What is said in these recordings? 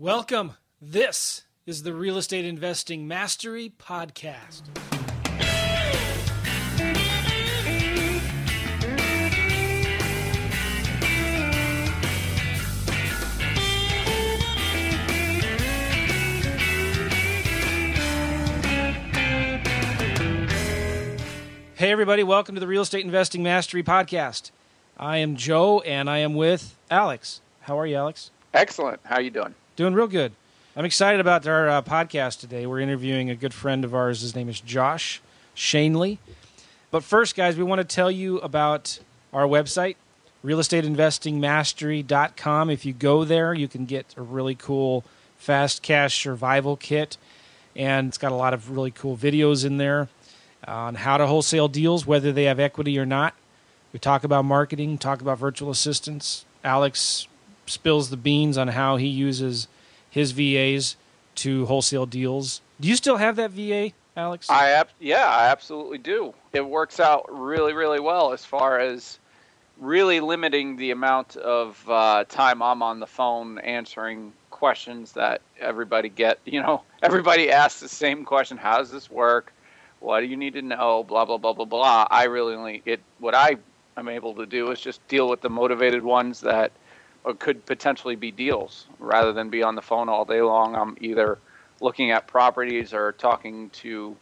Welcome. This is the Real Estate Investing Mastery Podcast. Hey, everybody, welcome to the Real Estate Investing Mastery Podcast. I am Joe and I am with Alex. How are you, Alex? Excellent. How are you doing? Doing real good. I'm excited about our uh, podcast today. We're interviewing a good friend of ours. His name is Josh Schoenly. But first, guys, we want to tell you about our website, realestateinvestingmastery.com. If you go there, you can get a really cool fast cash survival kit. And it's got a lot of really cool videos in there on how to wholesale deals, whether they have equity or not. We talk about marketing, talk about virtual assistants. Alex spills the beans on how he uses his VAs to wholesale deals. Do you still have that VA, Alex? I ab- yeah, I absolutely do. It works out really, really well as far as really limiting the amount of uh, time I'm on the phone answering questions that everybody get. You know, everybody asks the same question: How does this work? What do you need to know? Blah blah blah blah blah. I really only it. What I am able to do is just deal with the motivated ones that could potentially be deals rather than be on the phone all day long. I'm either looking at properties or talking to,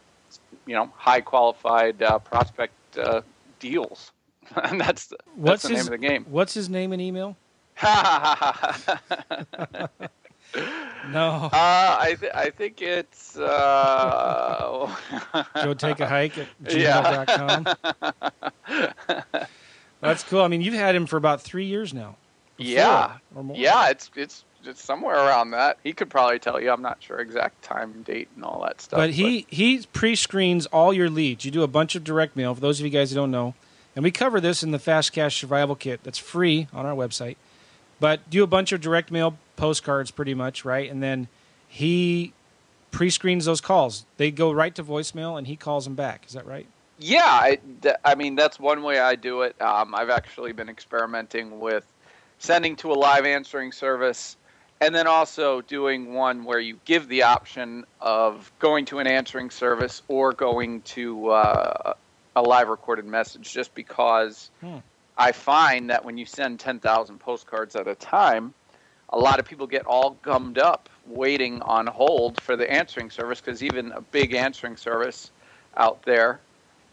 you know, high qualified uh, prospect uh, deals. and that's, that's what's the his, name of the game. What's his name and email? No. Uh, I, th- I think it's. Uh... Go take a hike at Yeah. gmail.com. That's cool. I mean, you've had him for about three years now. Yeah. Yeah, it's it's it's somewhere around that. He could probably tell you. I'm not sure exact time, date, and all that stuff. But he he pre-screens all your leads. You do a bunch of direct mail. For those of you guys who don't know, and we cover this in the Fast Cash Survival Kit. That's free on our website. But do a bunch of direct mail postcards, pretty much, right? And then he pre-screens those calls. They go right to voicemail, and he calls them back. Is that right? Yeah, I, I mean that's one way I do it. Um, I've actually been experimenting with sending to a live answering service, and then also doing one where you give the option of going to an answering service or going to uh, a live recorded message. Just because Hmm. I find that when you send ten thousand postcards at a time, a lot of people get all gummed up waiting on hold for the answering service because even a big answering service out there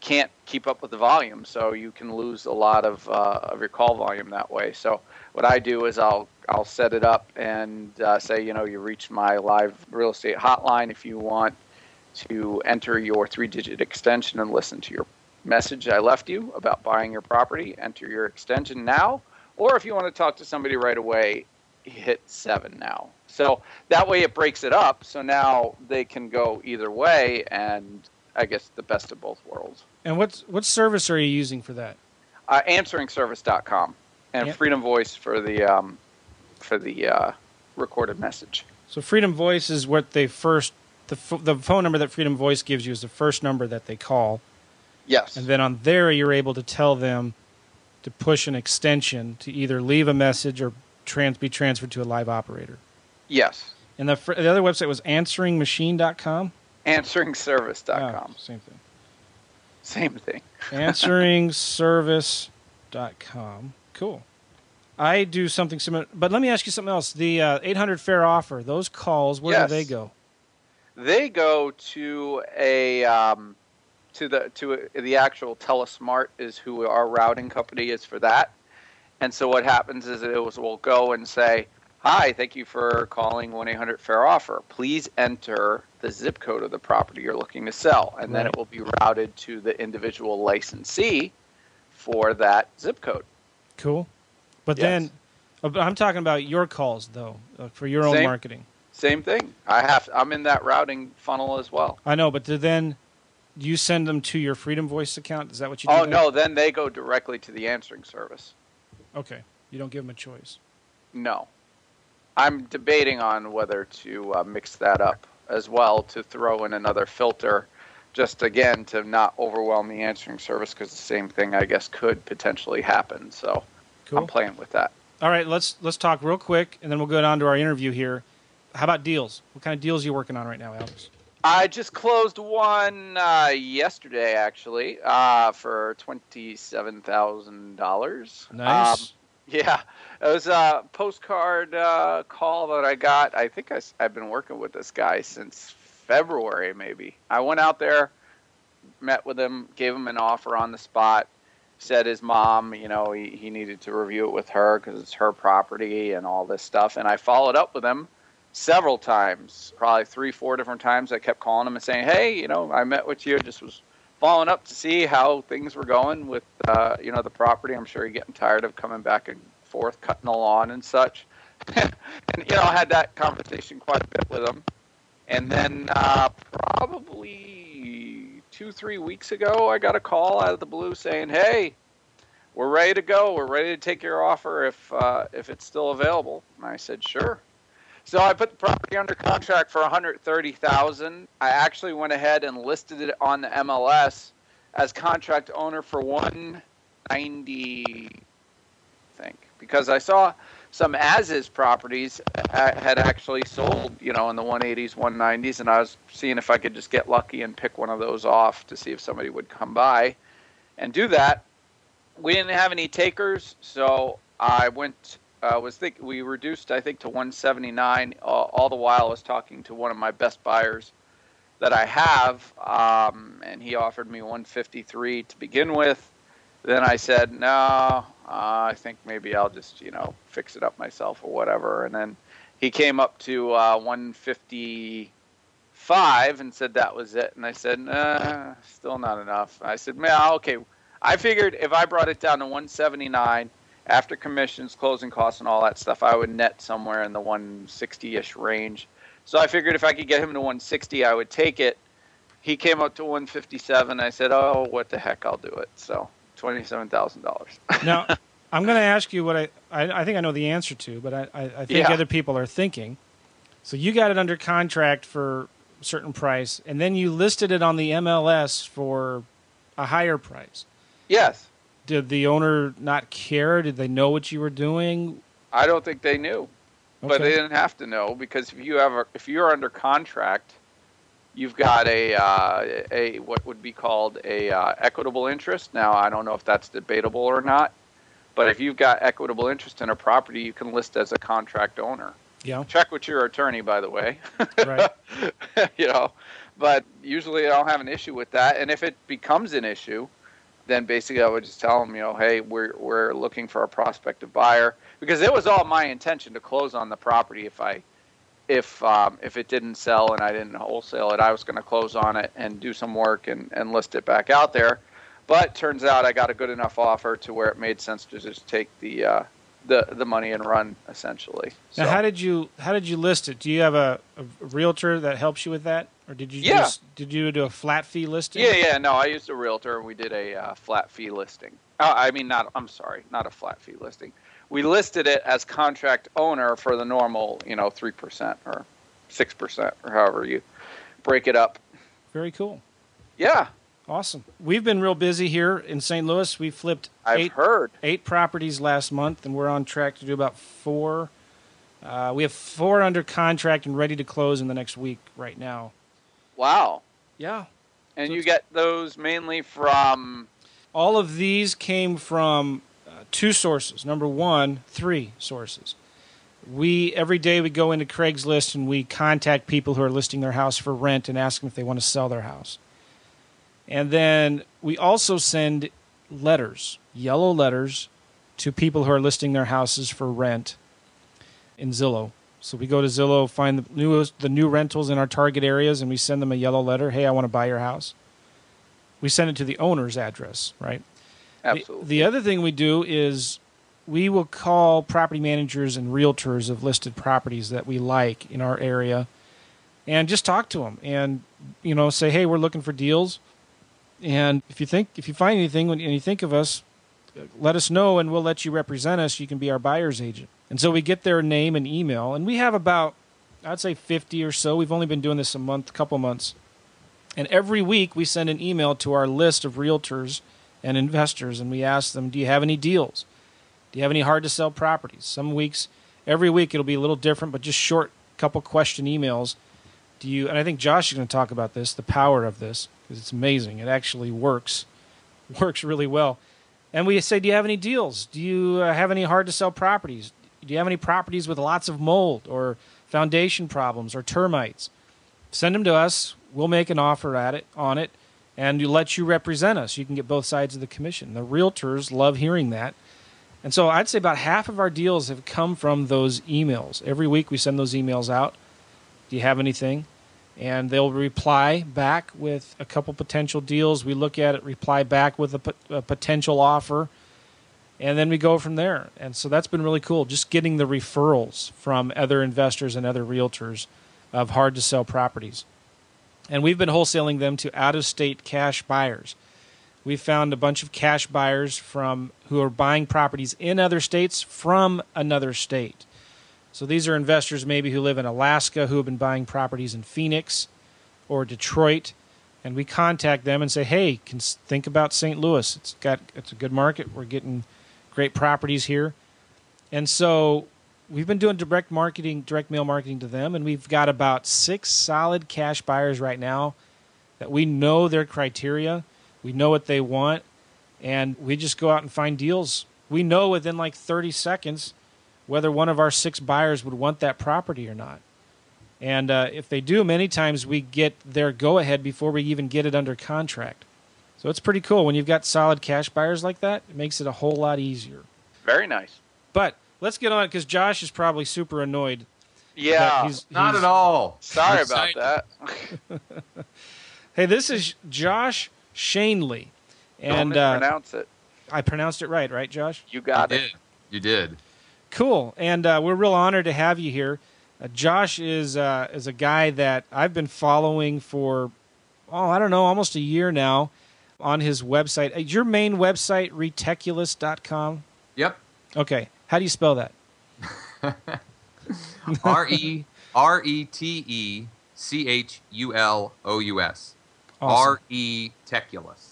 can't keep up with the volume, so you can lose a lot of uh, of your call volume that way. So what I do is I'll I'll set it up and uh, say, you know, you reached my live real estate hotline if you want to enter your three-digit extension and listen to your message I left you about buying your property. Enter your extension now, or if you want to talk to somebody right away, hit seven now. So that way it breaks it up. So now they can go either way, and I guess the best of both worlds. And what's what service are you using for that? Uh, answeringservice.com and Yeah. Freedom Voice for the um, for the uh, recorded message. So Freedom Voice is what they first the ph- the phone number that Freedom Voice gives you is the first number that they call, Yes. and then on there you're able to tell them to push an extension to either leave a message or trans be transferred to a live operator. yes. And the fr- the other website was answeringmachine.com. Answeringservice.com. Oh, same thing. Same thing. answeringservice.com. Cool. I do something similar, but let me ask you something else. The uh, 800 fair offer, those calls, where Yes. do they go? They go to a um, to the to a, the actual Telesmart is who our routing company is for that. And so what happens is it was will go and say, "Hi, thank you for calling one eight hundred fair offer. Please enter the zip code of the property you're looking to sell, and then it will be routed to the individual licensee for that zip code." Cool. But Yes. then, uh, I'm talking about your calls though, uh, for your own Same. marketing. Same thing. I have I'm in that routing funnel as well. I know, but then you send them to your Freedom Voice account? Is that what you do? Oh then? no, then they go directly to the answering service. Okay, you don't give them a choice. No. I'm debating on whether to uh, mix that up as well to throw in another filter, just again to not overwhelm the answering service because the same thing I guess could potentially happen. So Cool. I'm playing with that. All right, let's let's talk real quick, and then we'll go down to our interview here. how about deals? What kind of deals are you working on right now, Alex? I just closed one uh, yesterday, actually, uh, for twenty-seven thousand dollars. Nice. Um, yeah, it was a postcard uh, call that I got. I think I, have been working with this guy since February, maybe. I went out there, met with him, gave him an offer on the spot. Said his mom, you know, he, he needed to review it with her because it's her property and all this stuff. And I followed up with him several times, probably three, four different times. I kept calling him and saying, "Hey, you know, I met with you. Just was following up to see how things were going with, uh, you know, the property. I'm sure you're getting tired of coming back and forth, cutting the lawn and such." and you know, I had that conversation quite a bit with him. And then uh, probably two, three weeks ago, I got a call out of the blue saying, "Hey, we're ready to go. We're ready to take your offer if uh, if it's still available." And I said, "Sure." So I put the property under contract for 130,000. I actually went ahead and listed it on the MLS as contract owner for 190 I think because I saw some as is properties had actually sold, you know, in the 180s, 190s and I was seeing if I could just get lucky and pick one of those off to see if somebody would come by and do that. We didn't have any takers, so I went uh, was think we reduced I think to 179. Uh, all the while I was talking to one of my best buyers that I have, um, and he offered me 153 to begin with. Then I said no. Uh, I think maybe I'll just you know fix it up myself or whatever. And then he came up to uh, 155 and said that was it. And I said nah, still not enough. I said man, okay. I figured if I brought it down to 179 after commissions, closing costs, and all that stuff, I would net somewhere in the 160-ish range. So I figured if I could get him to 160, I would take it. He came up to 157. I said, "Oh, what the heck? I'll do it." So twenty-seven thousand dollars. now, I'm going to ask you what I, I, I think I know the answer to, but I I, I think yeah. other people are thinking. So you got it under contract for a certain price, and then you listed it on the MLS for a higher price. Yes did the owner not care? Did they know what you were doing? I don't think they knew, okay. but they didn't have to know because if you have a, if you're under contract, you've got a uh, a what would be called a uh, equitable interest. Now I don't know if that's debatable or not, but if you've got equitable interest in a property, you can list as a contract owner. Yeah. Check with your attorney, by the way. Right. you know, but usually I don't have an issue with that. And if it becomes an issue, then basically I would just tell them, you know, hey, we're we're looking for a prospective buyer because it was all my intention to close on the property if I if um, if it didn't sell and I didn't wholesale it, I was going to close on it and do some work and, and list it back out there. But turns out I got a good enough offer to where it made sense to just take the uh, the the money and run essentially. Now, so. how did you how did you list it? Do you have a, a realtor that helps you with that, or did you yeah. just did you do a flat fee listing? Yeah, yeah. No, I used a realtor and we did a uh, flat fee listing. Uh, I mean, not I'm sorry, not a flat fee listing. We listed it as contract owner for the normal, you know, three percent or six percent or however you break it up. Very cool. Yeah, Awesome. We've been real busy here in St. Louis. We flipped I've eight, heard. eight properties last month, and we're on track to do about four. Uh, we have four under contract and ready to close in the next week right now. Wow. Yeah. And so you get those mainly from. All of these came from two sources. Number one, three sources. We every day we go into Craigslist and we contact people who are listing their house for rent and ask them if they want to sell their house. And then we also send letters, yellow letters, to people who are listing their houses for rent in Zillow. So we go to Zillow, find the newest, the new rentals in our target areas, and we send them a yellow letter. Hey, I want to buy your house. We send it to the owner's address, right? Absolutely. The, the other thing we do is we will call property managers and realtors of listed properties that we like in our area, and just talk to them and you know say, hey, we're looking for deals and if you think if you find anything and you think of us, let us know and we'll let you represent us. You can be our buyer's agent. And so we get their name and email, and we have about I'd say 50 or so. We've only been doing this a month, couple months. And every week we send an email to our list of realtors and investors and we ask them, "Do you have any deals? Do you have any hard to sell properties?" Some weeks, every week it'll be a little different, but just short couple question emails. Do you? And I think Josh is going to talk about this, the power of this, because it's amazing. It actually works, works really well. And we say, do you have any deals? Do you uh, have any hard to sell properties? Do you have any properties with lots of mold or foundation problems or termites? Send them to us. We'll make an offer at it on it, and you let you represent us. You can get both sides of the commission. The realtors love hearing that. And so I'd say about half of our deals have come from those emails. Every week we send those emails out. Do you have anything? And they'll reply back with a couple potential deals. We look at it, reply back with a, a potential offer, and then we go from there. And so that's been really cool, just getting the referrals from other investors and other realtors of hard to sell properties. And we've been wholesaling them to out of state cash buyers. We found a bunch of cash buyers from who are buying properties in other states from another state. So these are investors maybe who live in Alaska who have been buying properties in Phoenix or Detroit, and we contact them and say, "Hey, can think about St. Louis. It's got it's a good market. We're getting great properties here." And so we've been doing direct marketing, direct mail marketing to them, and we've got about six solid cash buyers right now that we know their criteria, we know what they want, and we just go out and find deals. We know within like 30 seconds whether one of our six buyers would want that property or not. And uh, if they do, many times we get their go ahead before we even get it under contract. So it's pretty cool. When you've got solid cash buyers like that, it makes it a whole lot easier. Very nice. But let's get on it because Josh is probably super annoyed. Yeah, he's, not he's, at all. Sorry about that. hey, this is Josh Schoenly, and Don't pronounce uh, it. I pronounced it right, right, Josh? You got you it. Did. You did. Cool, and uh, we're real honored to have you here. Uh, Josh is uh, is a guy that I've been following for oh I don't know almost a year now on his website. Uh, your main website retechulous.com? Yep. Okay. How do you spell that? R E R E T E C H U L O U S. R E Teculus.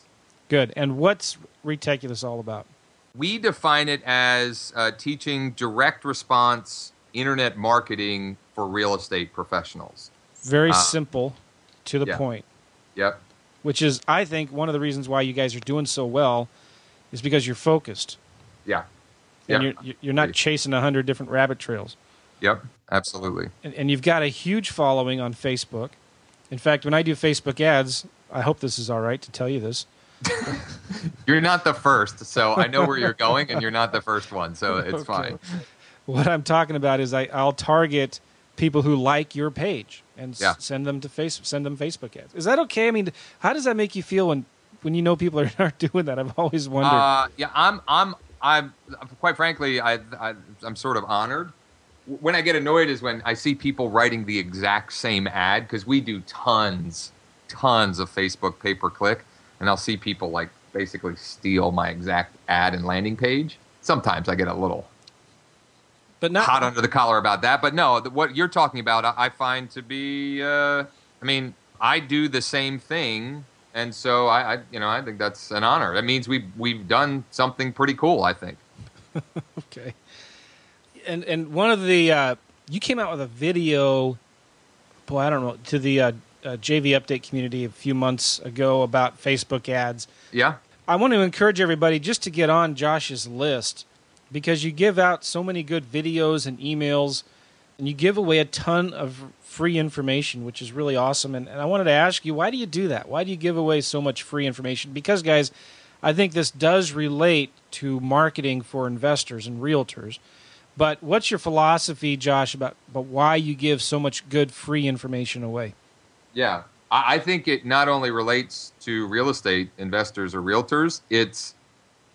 Good. And what's REtechulous all about? We define it as uh, teaching direct response internet marketing for real estate professionals. Very uh, simple, to the yeah. point. Yep. Which is, I think, one of the reasons why you guys are doing so well is because you're focused. Yeah. And yep. you're, you're not chasing a hundred different rabbit trails. Yep, absolutely. And, and you've got a huge following on Facebook. In fact, when I do Facebook ads, I hope this is all right to tell you this. you're not the first, so I know where you're going, and you're not the first one, so it's okay. fine. What I'm talking about is I, I'll target people who like your page and yeah. s- send them to face send them Facebook ads. Is that okay? I mean, how does that make you feel when when you know people are not doing that? I've always wondered. Uh, yeah, I'm I'm I'm quite frankly I, I I'm sort of honored. When I get annoyed is when I see people writing the exact same ad because we do tons, tons of Facebook pay per click and I'll see people like basically steal my exact ad and landing page. Sometimes I get a little but not, hot under the collar about that. But no, what you're talking about, I find to be. Uh, I mean, I do the same thing, and so I, I, you know, I think that's an honor. That means we've we've done something pretty cool. I think. okay. And and one of the uh, you came out with a video. Boy, I don't know to the uh, uh, JV Update community a few months ago about Facebook ads. Yeah. I want to encourage everybody just to get on Josh's list because you give out so many good videos and emails and you give away a ton of free information, which is really awesome. And, and I wanted to ask you, why do you do that? Why do you give away so much free information? Because, guys, I think this does relate to marketing for investors and realtors. But what's your philosophy, Josh, about, about why you give so much good free information away? Yeah, I think it not only relates to real estate investors or realtors, it's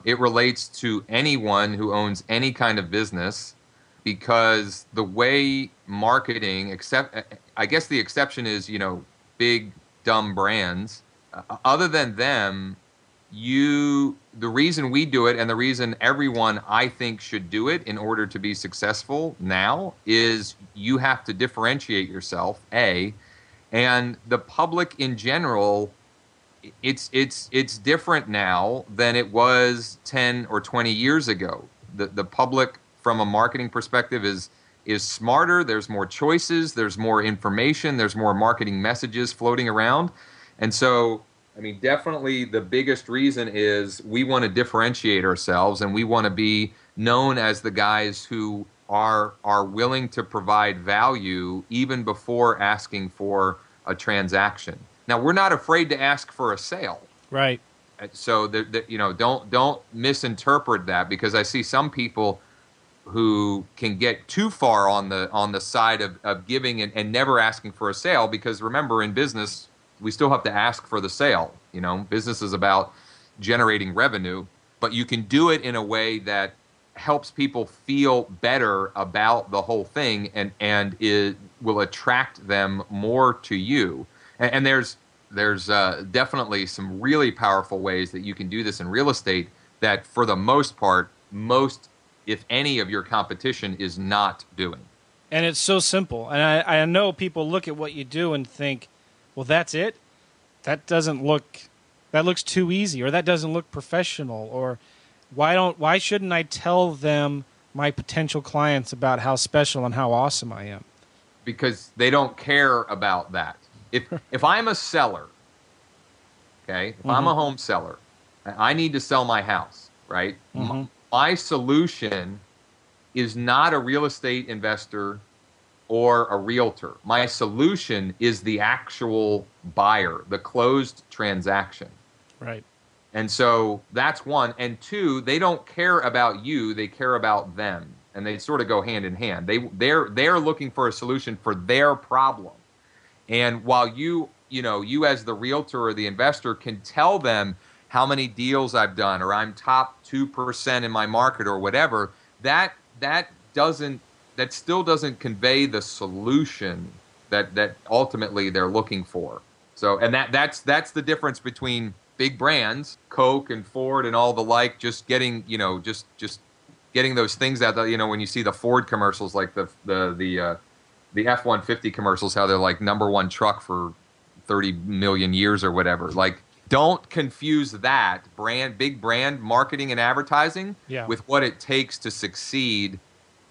it relates to anyone who owns any kind of business because the way marketing except I guess the exception is, you know, big dumb brands. Uh, other than them, you the reason we do it and the reason everyone I think should do it in order to be successful now is you have to differentiate yourself, A, and the public in general it's it's it's different now than it was 10 or 20 years ago the the public from a marketing perspective is is smarter. There's more choices. There's more information. There's more marketing messages floating around. And so, I mean, definitely the biggest reason is we want to differentiate ourselves and we want to be known as the guys who are are willing to provide value even before asking for a transaction. Now, we're not afraid to ask for a sale. Right. So, the, the, you know, don't don't misinterpret that because I see some people who can get too far on the on the side of, of giving and, and never asking for a sale because remember in business we still have to ask for the sale you know? Business is about generating revenue but you can do it in a way that helps people feel better about the whole thing and and it will attract them more to you. And, and there's there's uh, definitely some really powerful ways that you can do this in real estate that for the most part most if any of your competition is not doing. And it's so simple. And I, I know people look at what you do and think, well, that's it? That doesn't look, that looks too easy, or that doesn't look professional, or why don't, why shouldn't I tell them, my potential clients, about how special and how awesome I am? Because they don't care about that. If, if I'm a seller, okay, if mm-hmm. I'm a mm-hmm. home seller, I need to sell my house, right? Mm-hmm my solution is not a real estate investor or a realtor. My solution is the actual buyer, the closed transaction. Right. And so that's one. And two, they don't care about you, they care about them. And they sort of go hand in hand. They they're they're looking for a solution for their problem. And while you, you know, you as the realtor or the investor can tell them, how many deals I've done or I'm top 2% in my market or whatever, that that doesn't that still doesn't convey the solution that that ultimately they're looking for. So and that that's that's the difference between big brands, Coke and Ford and all the like just getting, you know, just just getting those things out you know when you see the Ford commercials like the the the uh, the F150 commercials how they're like number 1 truck for 30 million years or whatever. Like don't confuse that brand big brand marketing and advertising yeah. with what it takes to succeed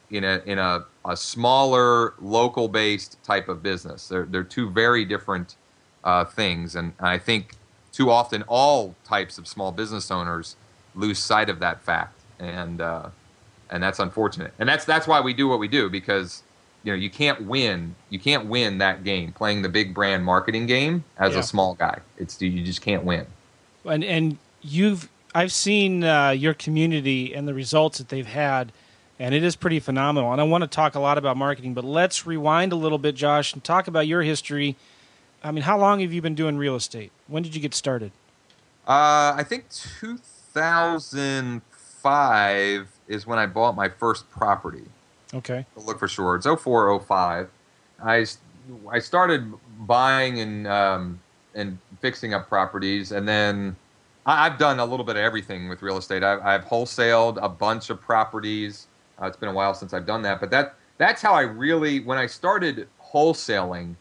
in a in a, a smaller local based type of business they're, they're two very different uh, things and i think too often all types of small business owners lose sight of that fact and uh, and that's unfortunate and that's that's why we do what we do because you know you can't win you can't win that game playing the big brand marketing game as yeah. a small guy. It's you just can't win. And and you've i've seen uh, your community and the results that they've had and it is pretty phenomenal. And i want to talk a lot about marketing but let's rewind a little bit josh and talk about your history. I mean how long have you been doing real estate? When did you get started? Uh, i think 2005 is when i bought my first property Okay. look for sure. It's 04, 05. I, I started buying and um, and fixing up properties, and then I, have done a little bit of everything with real estate. I've, I've wholesaled a bunch of properties. Uh, it's been a while since I've done that, but that that's how I really when I started wholesaling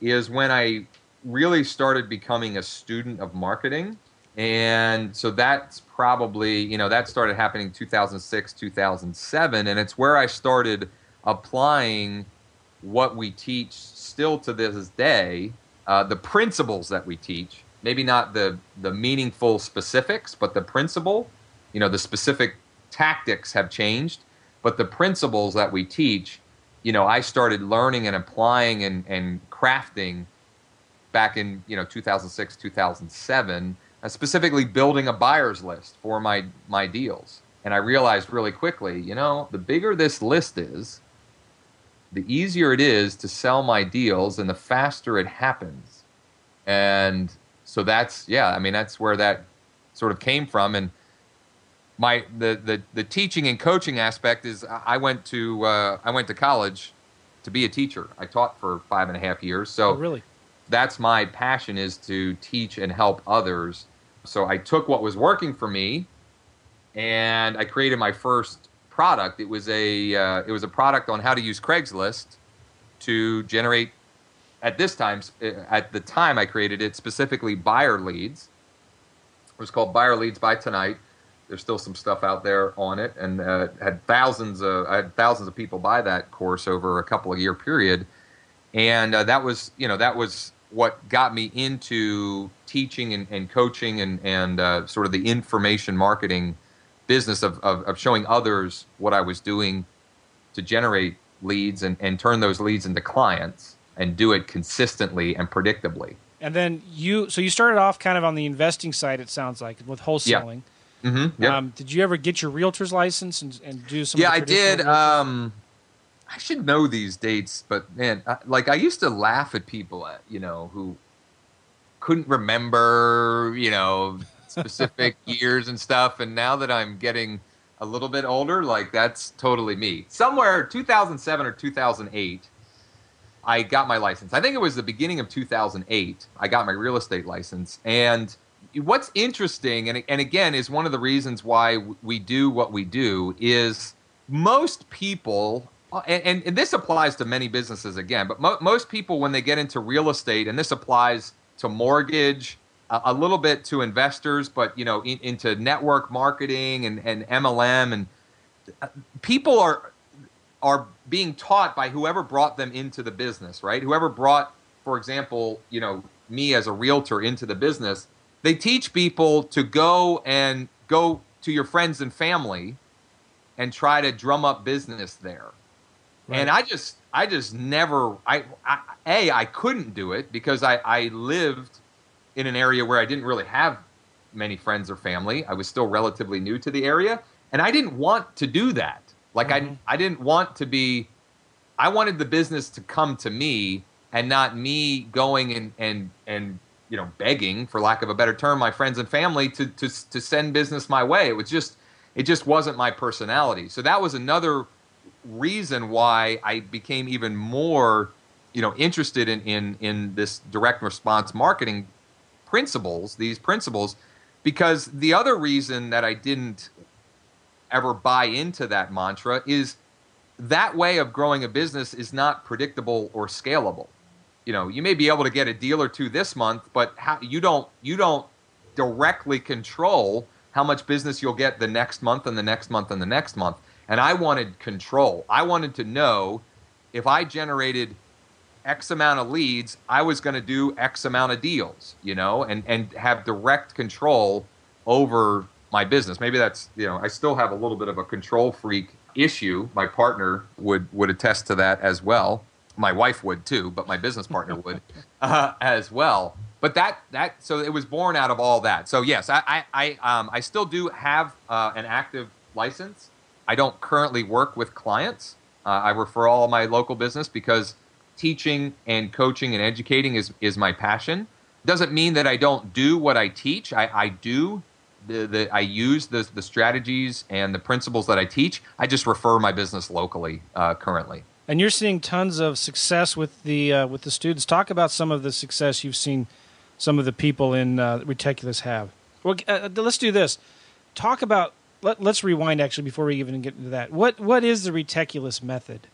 is when I really started becoming a student of marketing and so that's probably you know that started happening 2006 2007 and it's where i started applying what we teach still to this day uh, the principles that we teach maybe not the the meaningful specifics but the principle you know the specific tactics have changed but the principles that we teach you know i started learning and applying and, and crafting back in you know 2006 2007 uh, specifically building a buyer's list for my my deals. And I realized really quickly, you know, the bigger this list is, the easier it is to sell my deals and the faster it happens. And so that's yeah, I mean that's where that sort of came from and my the, the, the teaching and coaching aspect is I went to uh, I went to college to be a teacher. I taught for five and a half years. So oh, really, that's my passion is to teach and help others so I took what was working for me, and I created my first product. It was a uh, it was a product on how to use Craigslist to generate. At this time, uh, at the time I created it specifically buyer leads. It was called Buyer Leads by Tonight. There's still some stuff out there on it, and uh, had thousands of I had thousands of people buy that course over a couple of year period, and uh, that was you know that was what got me into teaching and, and coaching and and uh, sort of the information marketing business of, of, of showing others what I was doing to generate leads and, and turn those leads into clients and do it consistently and predictably. And then you, so you started off kind of on the investing side. It sounds like with wholesaling. Yeah. Mm-hmm. Yep. Um, did you ever get your realtor's license and, and do some? Yeah, I did. Um, I should know these dates, but man, I, like I used to laugh at people, at, you know, who couldn't remember, you know, specific years and stuff. And now that I'm getting a little bit older, like that's totally me. Somewhere 2007 or 2008, I got my license. I think it was the beginning of 2008. I got my real estate license. And what's interesting, and, and again, is one of the reasons why we do what we do, is most people, and, and this applies to many businesses again, but mo- most people, when they get into real estate, and this applies to mortgage, a, little bit to investors, but you know, in, into network marketing and, and MLM, and uh, people are are being taught by whoever brought them into the business, right? Whoever brought, for example, you know, me as a realtor into the business, they teach people to go and go to your friends and family and try to drum up business there. Right. And I just I just never I, I a I couldn't do it because I I lived in an area where I didn't really have many friends or family. I was still relatively new to the area, and I didn't want to do that. Like mm-hmm. I I didn't want to be I wanted the business to come to me and not me going and and and you know begging for lack of a better term my friends and family to to to send business my way. It was just it just wasn't my personality. So that was another reason why I became even more you know interested in in in this direct response marketing principles, these principles, because the other reason that I didn't ever buy into that mantra is that way of growing a business is not predictable or scalable. You know, you may be able to get a deal or two this month, but how, you don't you don't directly control how much business you'll get the next month and the next month and the next month. And I wanted control. I wanted to know if I generated X amount of leads, I was going to do X amount of deals, you know, and, and have direct control over my business. Maybe that's, you know, I still have a little bit of a control freak issue. My partner would, would attest to that as well. My wife would too, but my business partner would uh, as well. But that, that, so it was born out of all that. So yes, I, I, I, um, I still do have uh, an active license. I don't currently work with clients. Uh, I refer all my local business because teaching and coaching and educating is, is my passion. Doesn't mean that I don't do what I teach. I, I do. The, the, I use the, the strategies and the principles that I teach. I just refer my business locally uh, currently. And you're seeing tons of success with the uh, with the students. Talk about some of the success you've seen some of the people in uh, REtechulous have. Well, uh, let's do this. Talk about. Let, let's rewind actually before we even get into that. What what is the REtechulous method?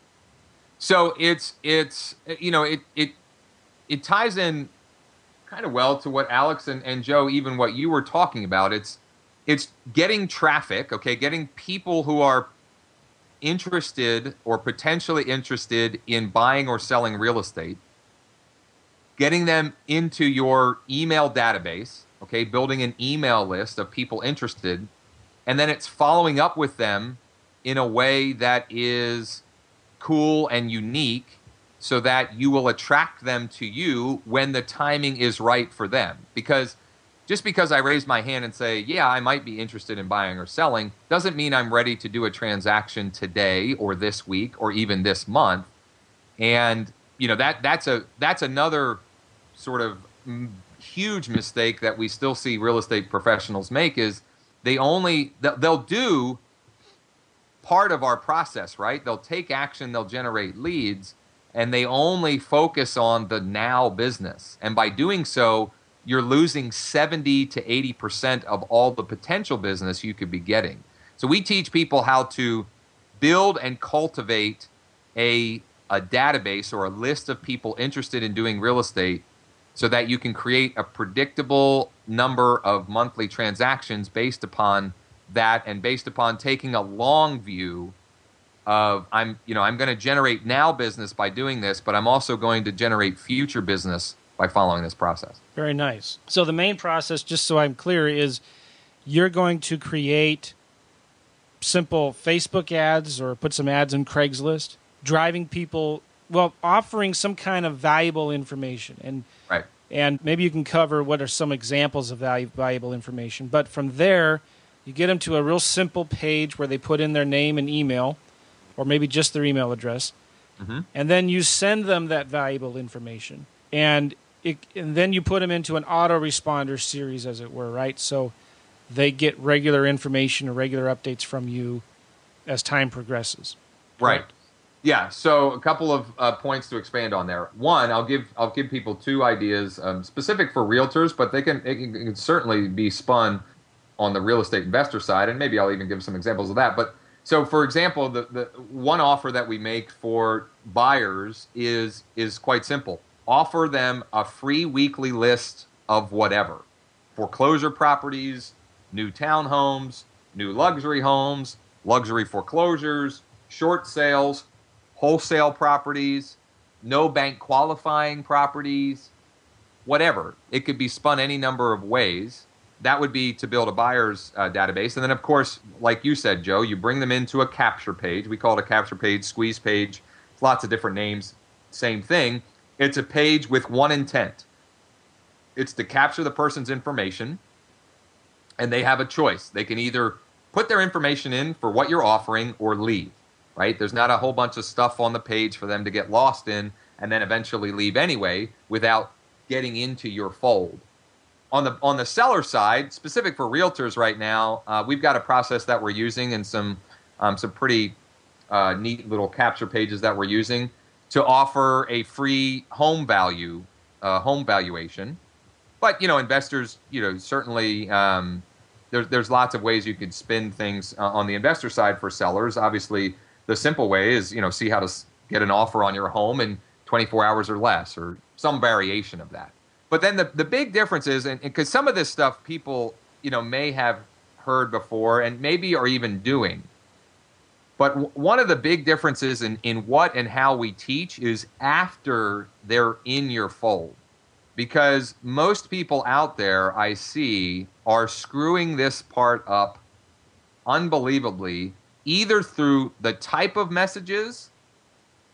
So it's it's you know it it it ties in kind of well to what Alex and, and Joe even what you were talking about. It's it's getting traffic, okay, getting people who are interested or potentially interested in buying or selling real estate, getting them into your email database, okay, building an email list of people interested, and then it's following up with them in a way that is cool and unique so that you will attract them to you when the timing is right for them. Because just because I raise my hand and say, yeah, I might be interested in buying or selling, doesn't mean I'm ready to do a transaction today or this week or even this month. And you know that that's a that's another sort of huge mistake that we still see real estate professionals make is they only they'll do part of our process, right? They'll take action, they'll generate leads, and they only focus on the now business. And by doing so, you're losing 70 to 80% of all the potential business you could be getting. So we teach people how to build and cultivate a, a database or a list of people interested in doing real estate so that you can create a predictable number of monthly transactions based upon that and based upon taking a long view of I'm you know I'm going to generate now business by doing this, but I'm also going to generate future business by following this process. Very nice. So the main process, just so I'm clear, is you're going to create simple Facebook ads or put some ads in Craigslist, driving people, well, offering some kind of valuable information. And right. And maybe you can cover what are some examples of valuable information. But from there, you get them to a real simple page where they put in their name and email, or maybe just their email address. Mm-hmm. And then you send them that valuable information. And, it, and then you put them into an autoresponder series, as it were, right? So they get regular information or regular updates from you as time progresses. Right. Yeah. So a couple of uh, points to expand on there. One, I'll give I'll give people two ideas um, specific for realtors, but they can it can, it can certainly be spun on the real estate investor side, and maybe I'll even give some examples of that. But so, for example, the, the one offer that we make for buyers is is quite simple. Offer them a free weekly list of whatever foreclosure properties, new townhomes, new luxury homes, luxury foreclosures, short sales, wholesale properties, no bank qualifying properties, whatever. It could be spun any number of ways. That would be to build a buyer's uh, database. And then, of course, like you said, Joe, you bring them into a capture page. We call it a capture page, squeeze page, lots of different names, same thing. It's a page with one intent it's to capture the person's information and they have a choice. They can either put their information in for what you're offering or leave, right? There's not a whole bunch of stuff on the page for them to get lost in and then eventually leave anyway without getting into your fold. On the on the seller side, specific for realtors right now, uh, we've got a process that we're using and some um, some pretty uh, neat little capture pages that we're using to offer a free home value uh, home valuation but you know, investors, you know, certainly um, there's there's lots of ways you could spin things uh, on the investor side for sellers. Obviously, the simple way is you know see how to get an offer on your home in 24 hours or less, or some variation of that. But then the the big difference is, and because some of this stuff people you know may have heard before and maybe are even doing. But w- one of the big differences in, in what and how we teach is after they're in your fold because most people out there I see are screwing this part up unbelievably, either through the type of messages,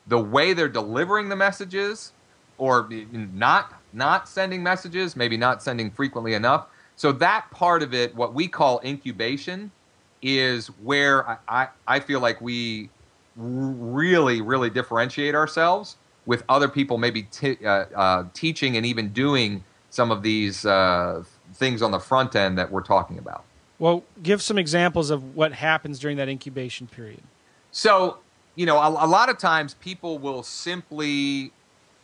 the way they're delivering the messages, or not not sending messages, maybe not sending frequently enough. So that part of it, what we call incubation, is where I, I, I feel like we really, really differentiate ourselves with other people maybe t- uh, uh, teaching and even doing some of these uh, things on the front end that we're talking about. Well, give some examples of what happens during that incubation period. So, you know, a, a lot of times people will simply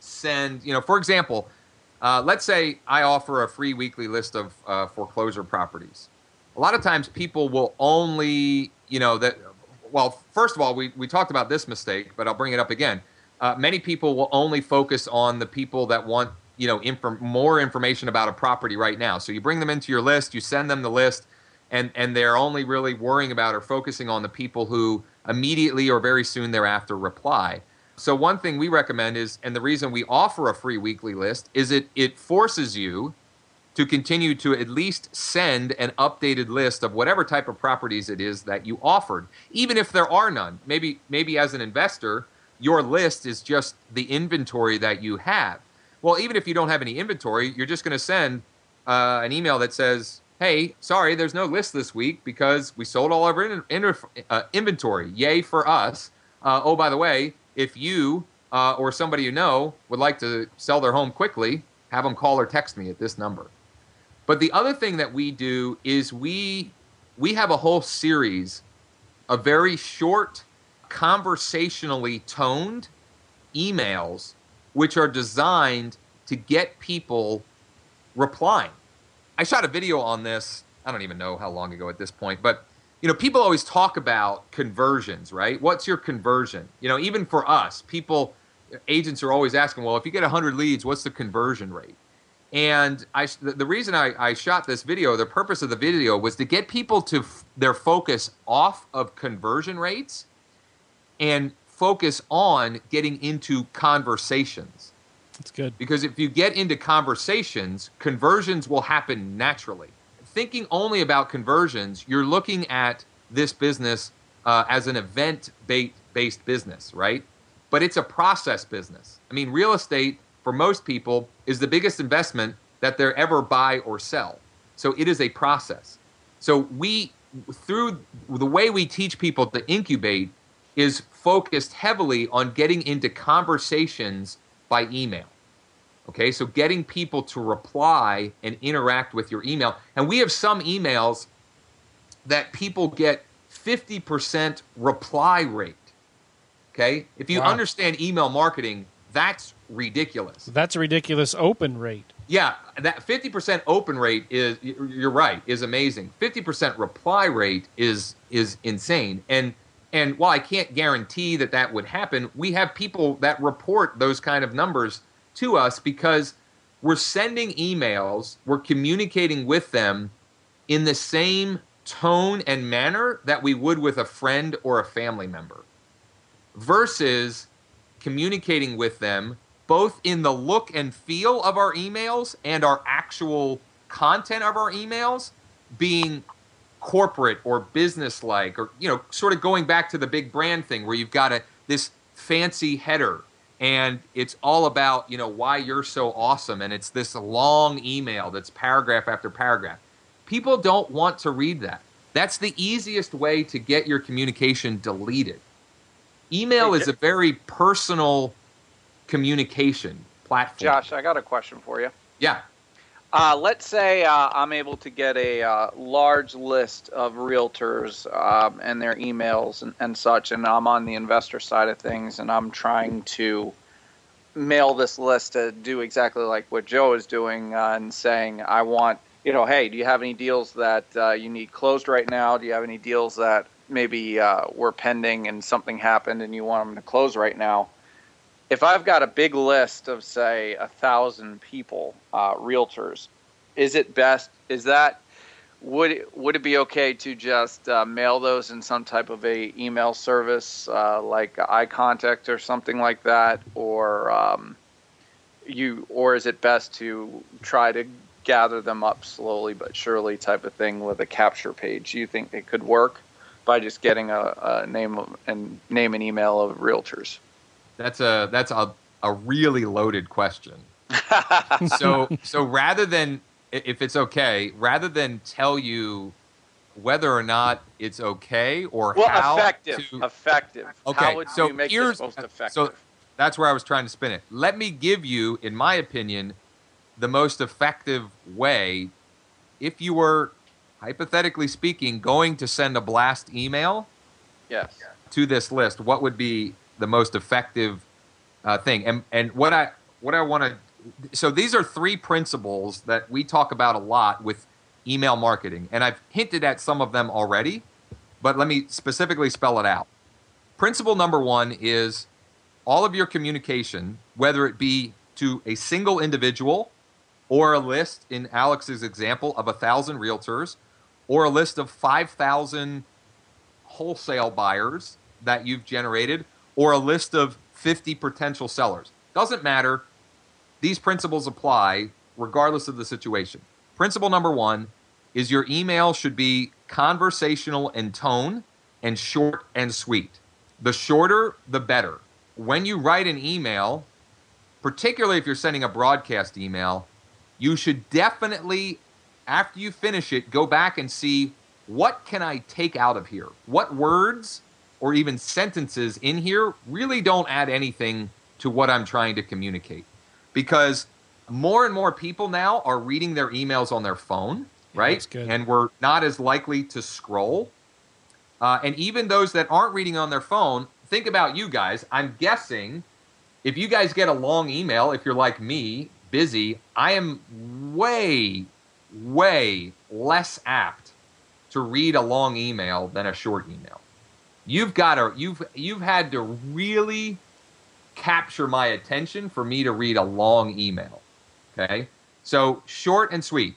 send, you know, for example, uh, let's say I offer a free weekly list of uh, foreclosure properties. A lot of times people will only, you know, that, well, first of all, we, we talked about this mistake, but I'll bring it up again uh, many people will only focus on the people that want you know inf- more information about a property right now. So you bring them into your list, you send them the list, and and they're only really worrying about or focusing on the people who immediately or very soon thereafter reply. So one thing we recommend is, and the reason we offer a free weekly list is it it forces you to continue to at least send an updated list of whatever type of properties it is that you offered, even if there are none. Maybe maybe as an investor your list is just the inventory that you have. Well, even if you don't have any inventory, you're just going to send uh, an email that says, "Hey, sorry, there's no list this week because we sold all our in, in, uh, inventory. Yay for us! Uh, oh, by the way, if you uh, or somebody you know would like to sell their home quickly, have them call or text me at this number." But the other thing that we do is we we have a whole series of very short conversationally toned emails which are designed to get people replying. I shot a video on this, I don't even know how long ago at this point, but you know, people always talk about conversions, right? What's your conversion? You know, even for us, people agents are always asking, well, if you get 100 leads, what's the conversion rate? And I, the reason I, I shot this video, the purpose of the video was to get people to f- their focus off of conversion rates and focus on getting into conversations. That's good. Because if you get into conversations, conversions will happen naturally. Thinking only about conversions, you're looking at this business uh, as an event based business, right? But it's a process business. I mean, real estate for most people is the biggest investment that they're ever buy or sell. So it is a process. So we, through the way we teach people to incubate, is focused heavily on getting into conversations by email. Okay, so getting people to reply and interact with your email. And we have some emails that people get 50% reply rate. Okay, if you wow. understand email marketing, that's ridiculous. That's a ridiculous open rate. Yeah, that 50% open rate is you're right, is amazing. 50% reply rate is is insane. And and while I can't guarantee that that would happen, we have people that report those kind of numbers to us because we're sending emails, we're communicating with them in the same tone and manner that we would with a friend or a family member versus communicating with them both in the look and feel of our emails and our actual content of our emails being corporate or business like or you know sort of going back to the big brand thing where you've got a this fancy header and it's all about you know why you're so awesome and it's this long email that's paragraph after paragraph people don't want to read that that's the easiest way to get your communication deleted email is a very personal communication platform. Josh, I got a question for you. Yeah. Uh, let's say uh, I'm able to get a uh, large list of realtors um, and their emails and, and, such, and I'm on the investor side of things, and I'm trying to mail this list to do exactly like what Joe is doing uh, and saying, I want, you know, hey, do you have any deals that uh, you need closed right now? Do you have any deals that maybe uh, were pending and something happened and you want them to close right now? If I've got a big list of say a thousand people, uh, realtors, is it best? Is that would would it be okay to just uh, mail those in some type of a email service uh, like Contact or something like that, or um, you, or is it best to try to gather them up slowly but surely type of thing with a capture page? Do you think it could work by just getting a, a name and name and email of realtors? That's a that's a a really loaded question. so so rather than if it's okay, rather than tell you whether or not it's okay or well, how effective, to, effective. Okay, how so you make here's, most effective? So that's where I was trying to spin it. Let me give you, in my opinion, the most effective way. If you were, hypothetically speaking, going to send a blast email, yes, to this list, what would be the most effective uh, thing. And and what I what I want to so these are three principles that we talk about a lot with email marketing, and I've hinted at some of them already, but let me specifically spell it out. Principle number one is all of your communication, whether it be to a single individual or a list in Alex's example of a thousand realtors or a list of 5,000 wholesale buyers that you've generated or a list of 50 potential sellers. Doesn't matter. These principles apply regardless of the situation. Principle number one is your email should be conversational in tone and short and sweet. The shorter, the better. When you write an email, particularly if you're sending a broadcast email, you should definitely, after you finish it, go back and see what can I take out of here? What words or even sentences in here really don't add anything to what I'm trying to communicate. Because more and more people now are reading their emails on their phone, yeah, right? And we're not as likely to scroll. Uh, and even those that aren't reading on their phone, think about you guys. I'm guessing if you guys get a long email, if you're like me, busy, I am way, way less apt to read a long email than a short email you've got to you've you've had to really capture my attention for me to read a long email. Okay? So short and sweet,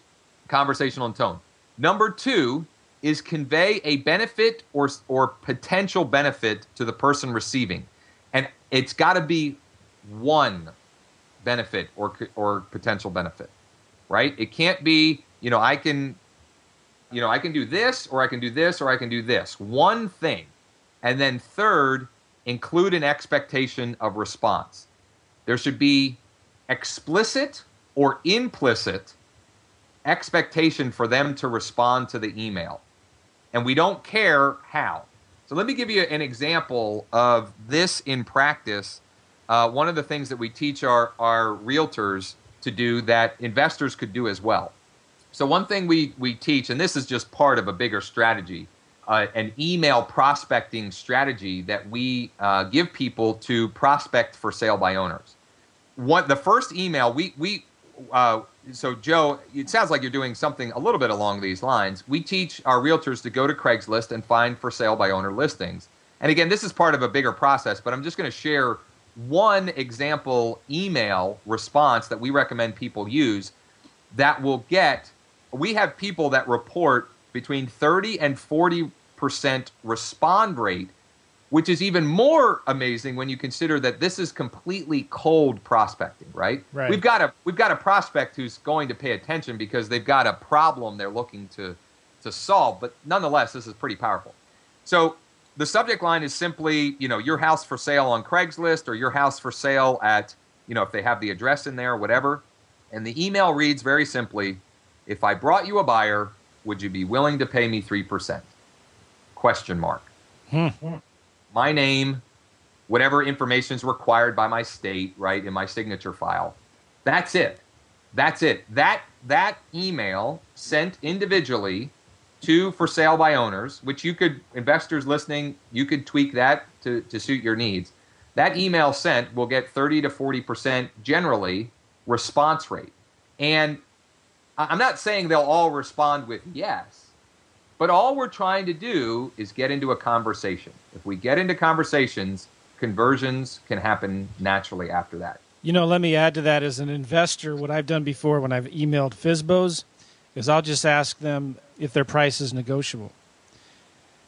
conversational in tone. Number two is convey a benefit or or potential benefit to the person receiving, and it's got to be one benefit or or potential benefit, right? It can't be you know I can you know I can do this or I can do this or I can do this one thing, and then third include an expectation of response. There should be explicit or implicit expectation for them to respond to the email. And we don't care how. So let me give you an example of this in practice. Uh, one of the things that we teach our, our realtors to do that investors could do as well. So one thing we, we teach, and this is just part of a bigger strategy, uh, an email prospecting strategy that we uh, give people to prospect for sale by owners. What the first email we we uh, so Joe, it sounds like you're doing something a little bit along these lines. We teach our realtors to go to Craigslist and find for sale by owner listings. And again, this is part of a bigger process, but I'm just going to share one example email response that we recommend people use that will get we have people that report between 30 and 40 percent respond rate which is even more amazing when you consider that this is completely cold prospecting, right? Right. We've got a we've got a prospect who's going to pay attention because they've got a problem they're looking to to solve, but nonetheless, this is pretty powerful. So the subject line is simply, you know, your house for sale on Craigslist or your house for sale at, you know, if they have the address in there, whatever. And the email reads very simply, if I brought you a buyer, would you be willing to pay me 3%? Question mark. Hmm. My name, whatever information is required by my state, right, in my signature file. That's it. That's it. That that email sent individually to for sale by owners, which you could investors listening, you could tweak that to, to suit your needs. That email sent will get 30 to 40% generally response rate. And I'm not saying they'll all respond with yes, but all we're trying to do is get into a conversation. If we get into conversations, conversions can happen naturally after that. You know, let me add to that as an investor, what I've done before when I've emailed FSBOs is I'll just ask them if their price is negotiable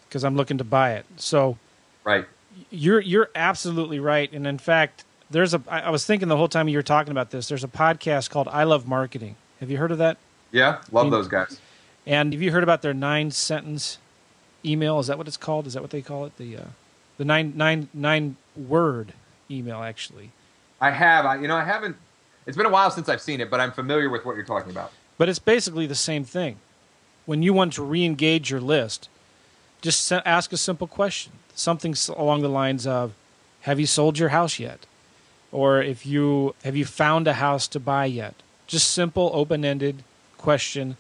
because I'm looking to buy it. So Right. you're you're absolutely right. And in fact, there's a. I was thinking the whole time you were talking about this, there's a podcast called I Love Marketing. Have you heard of that? Yeah, love mean- those guys. And have you heard about their nine sentence email? Is that what it's called? Is that what they call it? The uh, the nine nine nine word email actually. I have. I, you know, I haven't. It's been a while since I've seen it, but I'm familiar with what you're talking about. But it's basically the same thing. When you want to re-engage your list, just ask a simple question, something s- along the lines of, "Have you sold your house yet?" Or if you have you found a house to buy yet? Just simple, open-ended question,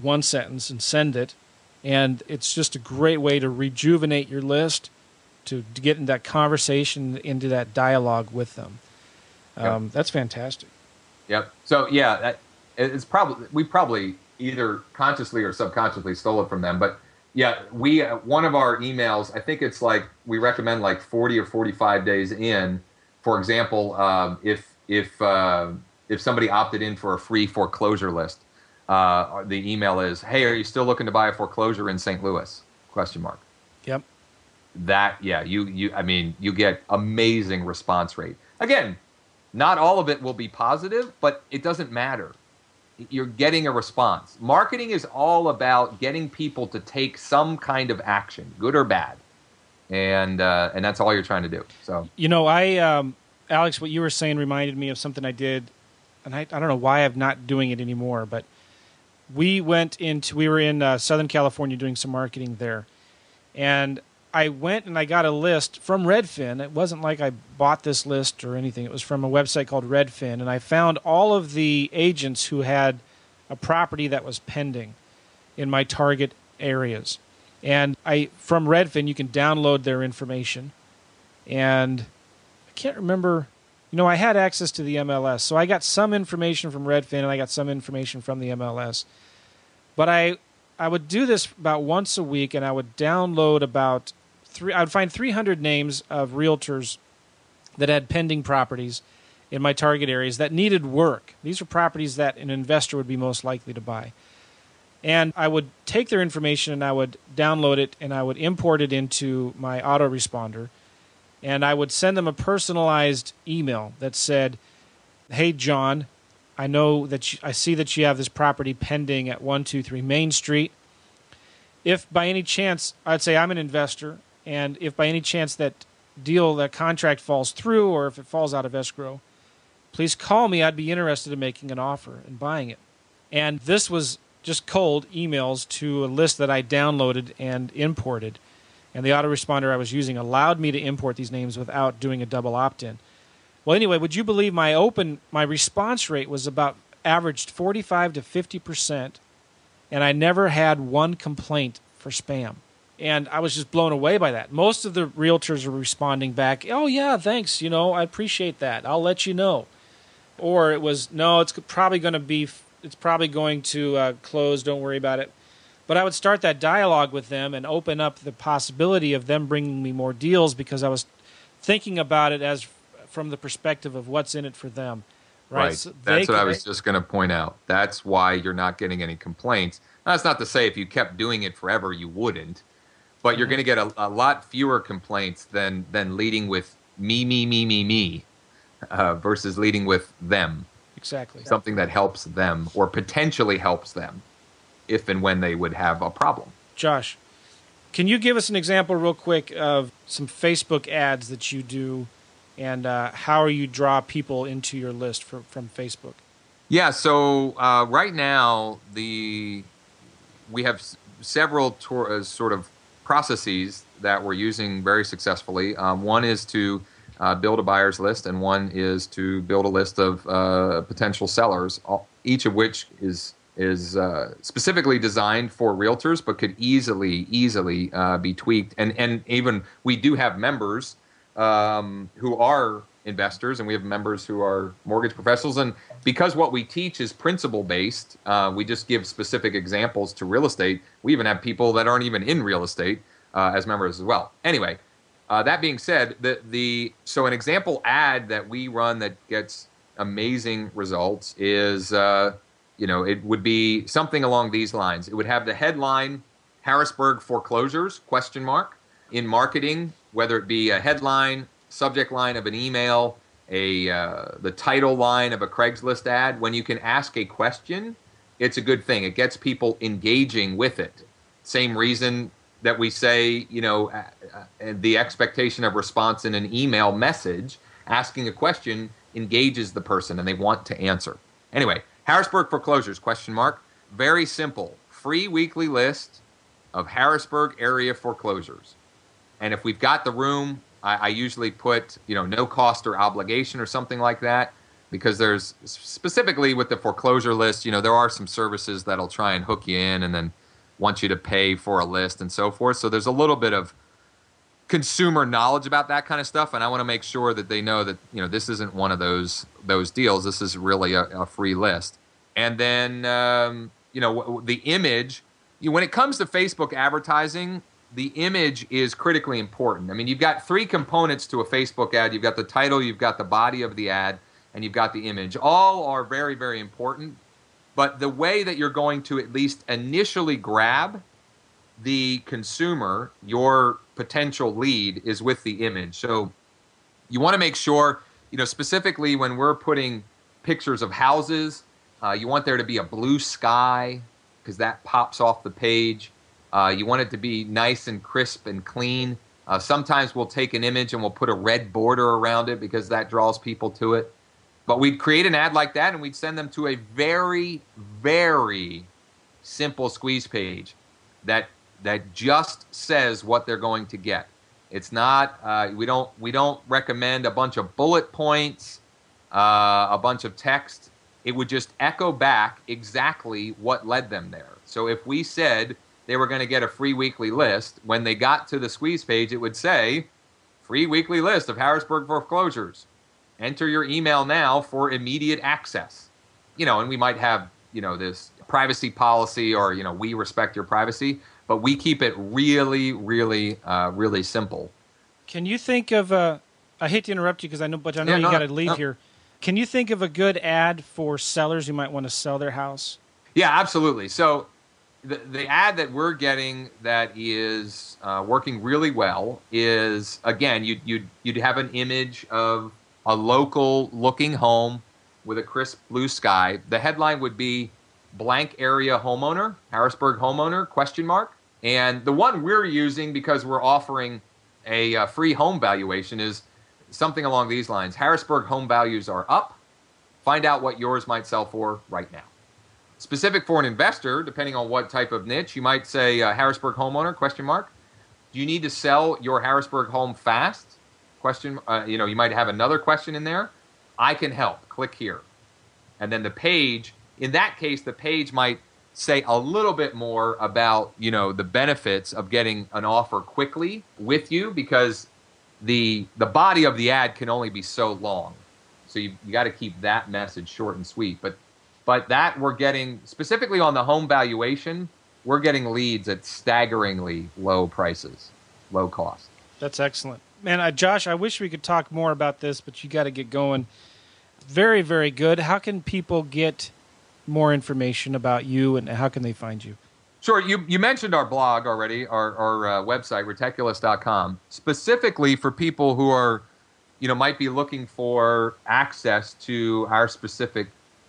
one sentence, and send it. And it's just a great way to rejuvenate your list, to, to get in that conversation, into that dialogue with them. Um, That's fantastic. Yep. So yeah, that, it's probably we probably either consciously or subconsciously stole it from them. But yeah, we uh, one of our emails. I think it's like we recommend like 40 or 45 days in. For example, um, if if uh, if somebody opted in for a free foreclosure list, uh, the email is, "Hey, are you still looking to buy a foreclosure in St. Louis?" Question mark. Yep. that yeah you you i mean you get amazing response rate again not all of it will be positive but it doesn't matter you're getting a response marketing is all about getting people to take some kind of action good or bad and uh, and that's all you're trying to do so You know, I, um, Alex, what you were saying reminded me of something I did, and I, I don't know why I'm not doing it anymore, but we went into, we were in uh, Southern California doing some marketing there, and I went and I got a list from Redfin. It wasn't like I bought this list or anything. It was from a website called Redfin, and I found all of the agents who had a property that was pending in my target areas. And I from Redfin, you can download their information, and I can't remember. You know, I had access to the MLS, so I got some information from Redfin, and I got some information from the MLS. But I I would do this about once a week, and I would download about three. I would find 300 names of realtors that had pending properties, in my target areas that needed work. These are properties that an investor would be most likely to buy. And I would take their information and I would download it and I would import it into my autoresponder. And I would send them a personalized email that said, Hey, John, I know that you, I see that you have this property pending at 123 Main Street. If by any chance, I'd say I'm an investor, and if by any chance that deal, that contract falls through, or if it falls out of escrow, please call me. I'd be interested in making an offer and buying it. And this was just cold emails to a list that I downloaded and imported. And the autoresponder I was using allowed me to import these names without doing a double opt in. Well, anyway, would you believe my open my response rate was about averaged 45 to 50 percent, and I never had one complaint for spam. And I was just blown away by that. Most of the realtors were responding back, "Oh yeah, thanks. You know, I appreciate that. I'll let you know." Or it was, "No, it's probably going to be, it's probably going to uh, close. Don't worry about it." But I would start that dialogue with them and open up the possibility of them bringing me more deals because I was thinking about it as from the perspective of what's in it for them. Right. Right. So That's what I was just going to point out. That's why you're not getting any complaints. That's not to say if you kept doing it forever, you wouldn't. But you're mm-hmm. going to get a, a, lot fewer complaints than than leading with me, me, me, me, me, uh, versus leading with them. Exactly. Something that helps them or potentially helps them, if and when they would have a problem. Josh, can you give us an example, real quick, of some Facebook ads that you do and uh, how you draw people into your list for, from Facebook? Yeah, so uh, right now the we have s- several tor- uh, sort of processes that we're using very successfully. Um, one is to uh, build a buyer's list, and one is to build a list of uh, potential sellers, all, each of which is is uh, specifically designed for realtors, but could easily easily be tweaked. And and even we do have members um, who are investors, and we have members who are mortgage professionals. And because what we teach is principle based, uh, we just give specific examples to real estate. We even have people that aren't even in real estate uh, as members as well. Anyway, uh, that being said, the the so an example ad that we run that gets amazing results is uh, you know it would be something along these lines. It would have the headline Harrisburg foreclosures question mark in marketing whether it be a headline, subject line of an email, a uh, the title line of a Craigslist ad, when you can ask a question, it's a good thing. It gets people engaging with it. Same reason that we say, you know, uh, uh, the expectation of response in an email message, asking a question engages the person and they want to answer. Anyway, Harrisburg foreclosures question mark. Very simple. Free weekly list of Harrisburg area foreclosures. And if we've got the room, I, I usually put you know no cost or obligation or something like that because there's specifically with the foreclosure list, you know, there are some services that'll try and hook you in and then want you to pay for a list and so forth. So there's a little bit of consumer knowledge about that kind of stuff, and I want to make sure that they know that you know this isn't one of those those deals. This is really a, a free list. And then um, you know the image. You, when it comes to Facebook advertising, the image is critically important. I mean, you've got three components to a Facebook ad. You've got the title, you've got the body of the ad, and you've got the image. All are very, very important. But the way that you're going to at least initially grab the consumer, your potential lead, is with the image. So you want to make sure, you know, specifically when we're putting pictures of houses, uh, you want there to be a blue sky because that pops off the page. Uh, you want it to be nice and crisp and clean. Uh, sometimes we'll take an image and we'll put a red border around it because that draws people to it. But we'd create an ad like that and we'd send them to a very, very simple squeeze page that that just says what they're going to get. It's not. Uh, we don't. We don't recommend a bunch of bullet points, uh, a bunch of text. It would just echo back exactly what led them there. So if we said they were going to get a free weekly list. When they got to the squeeze page, it would say, free weekly list of Harrisburg foreclosures. Enter your email now for immediate access. You know, and we might have, you know, this privacy policy or, you know, we respect your privacy, but we keep it really, really, uh, really simple. Can you think of, uh, I hate to interrupt you because I know, but I know yeah, you no, got to leave no. here. Can you think of a good ad for sellers who might want to sell their house? Yeah, absolutely. So the, the ad that we're getting that is uh, working really well is again you'd, you'd, you'd have an image of a local looking home with a crisp blue sky. The headline would be blank area homeowner, Harrisburg homeowner, question mark. And the one we're using because we're offering a uh, free home valuation is something along these lines. Harrisburg home values are up. Find out what yours might sell for right now. Specific for an investor, depending on what type of niche, you might say uh, Harrisburg homeowner question mark. Do you need to sell your Harrisburg home fast? Question. Uh, you know, you might have another question in there. I can help. Click here, and then the page. In that case, the page might say a little bit more about you know the benefits of getting an offer quickly with you because the the body of the ad can only be so long so you, you got to keep that message short and sweet but but that we're getting specifically on the home valuation we're getting leads at staggeringly low prices low cost That's excellent. Man, Josh, I wish we could talk more about this, but you got to get going. Very, very good. How can people get more information about you and how can they find you? Sure. You, you mentioned our blog already, our, our uh, website, retechulous.com, specifically for people who are, you know, might be looking for access to our specific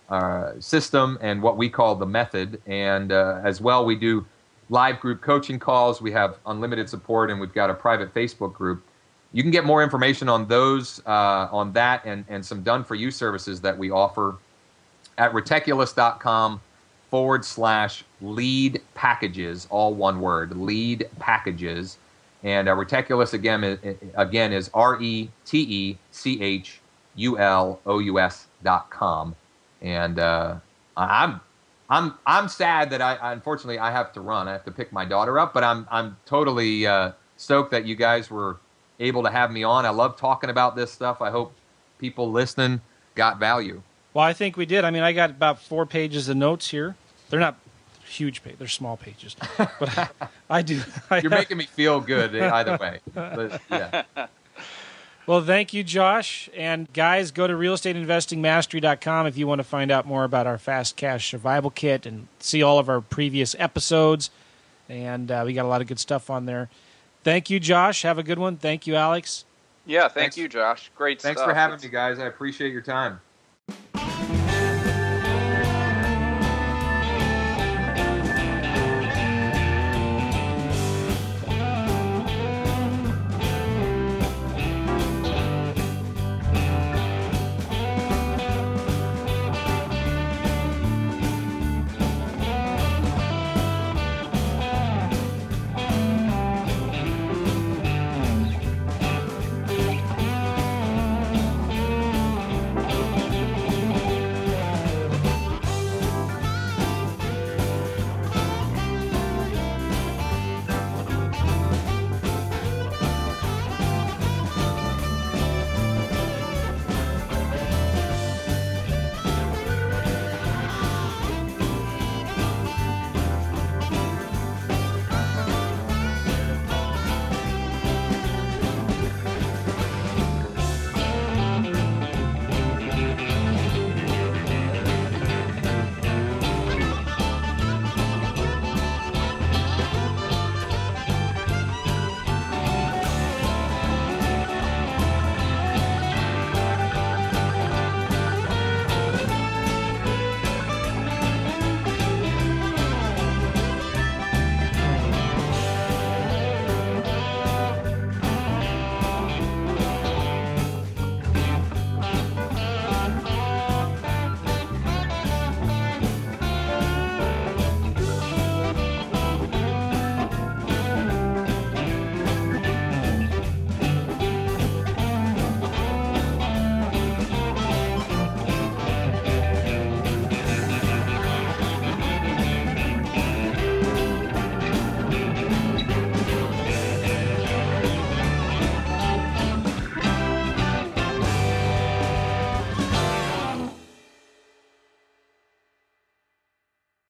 uh, system and what we call the method. And uh, as well, we do live group coaching calls. We have unlimited support, and we've got a private Facebook group. You can get more information on those, uh, on that, and, and some done for you services that we offer at retechulous.com forward slash lead packages, all one word, lead packages. And uh, REtechulous again, is- again is R E T E C H U L O U S dot com. And uh, I'm I'm I'm sad that I unfortunately I have to run. I have to pick my daughter up, but I'm I'm totally uh, stoked that you guys were able to have me on. I love talking about this stuff. I hope people listening got value. Well, I think we did. I mean, I got about four pages of notes here. They're not huge pages; they're small pages. But I, I do. I You're making me feel good either way. But, yeah. Well, thank you, Josh. And guys, go to realestateinvestingmastery.com if you want to find out more about our Fast Cash Survival Kit and see all of our previous episodes. And uh, we got a lot of good stuff on there. Thank you, Josh. Have a good one. Thank you, Alex. Yeah, thank Thanks. you, Josh. Great Thanks stuff. for having It's- me, guys. I appreciate your time.